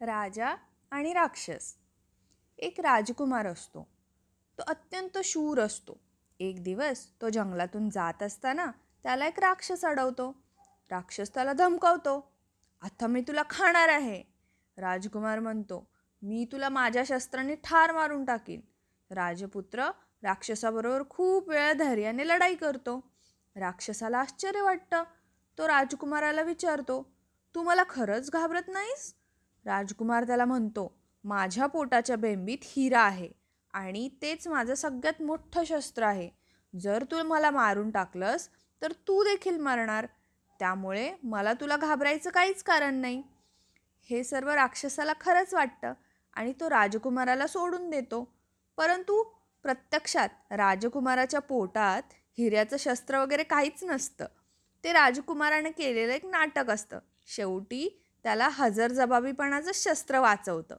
राजा आणि राक्षस. एक राजकुमार असतो. तो अत्यंत शूर असतो. एक दिवस तो जंगलातून जात असताना त्याला एक राक्षस अडवतो. राक्षस त्याला धमकावतो आता मी तुला खाणार आहे. राजकुमार म्हणतो मी तुला माझ्या शस्त्राने ठार मारून टाकीन. राजपुत्र राक्षसाबरोबर खूप वेळा धैर्याने लढाई करतो. राक्षसाला आश्चर्य वाटतं. तो राजकुमाराला विचारतो तू मला खरंच घाबरत नाहीस? राजकुमार त्याला म्हणतो माझ्या पोटाच्या बेंबीत हिरा आहे आणि तेच माझं सगळ्यात मोठं शस्त्र आहे. जर तू मला मारून टाकलंस तर तू देखील मरणार. त्यामुळे मला तुला घाबरायचं काहीच कारण नाही. हे सर्व राक्षसाला खरंच वाटतं आणि तो राजकुमाराला सोडून देतो. परंतु प्रत्यक्षात राजकुमाराच्या पोटात हिऱ्याचं शस्त्र वगैरे काहीच नसतं. ते राजकुमाराने केलेलं एक नाटक असतं. शेवटी त्याला हजरजबाबीपणाचं शस्त्र वाचवतं.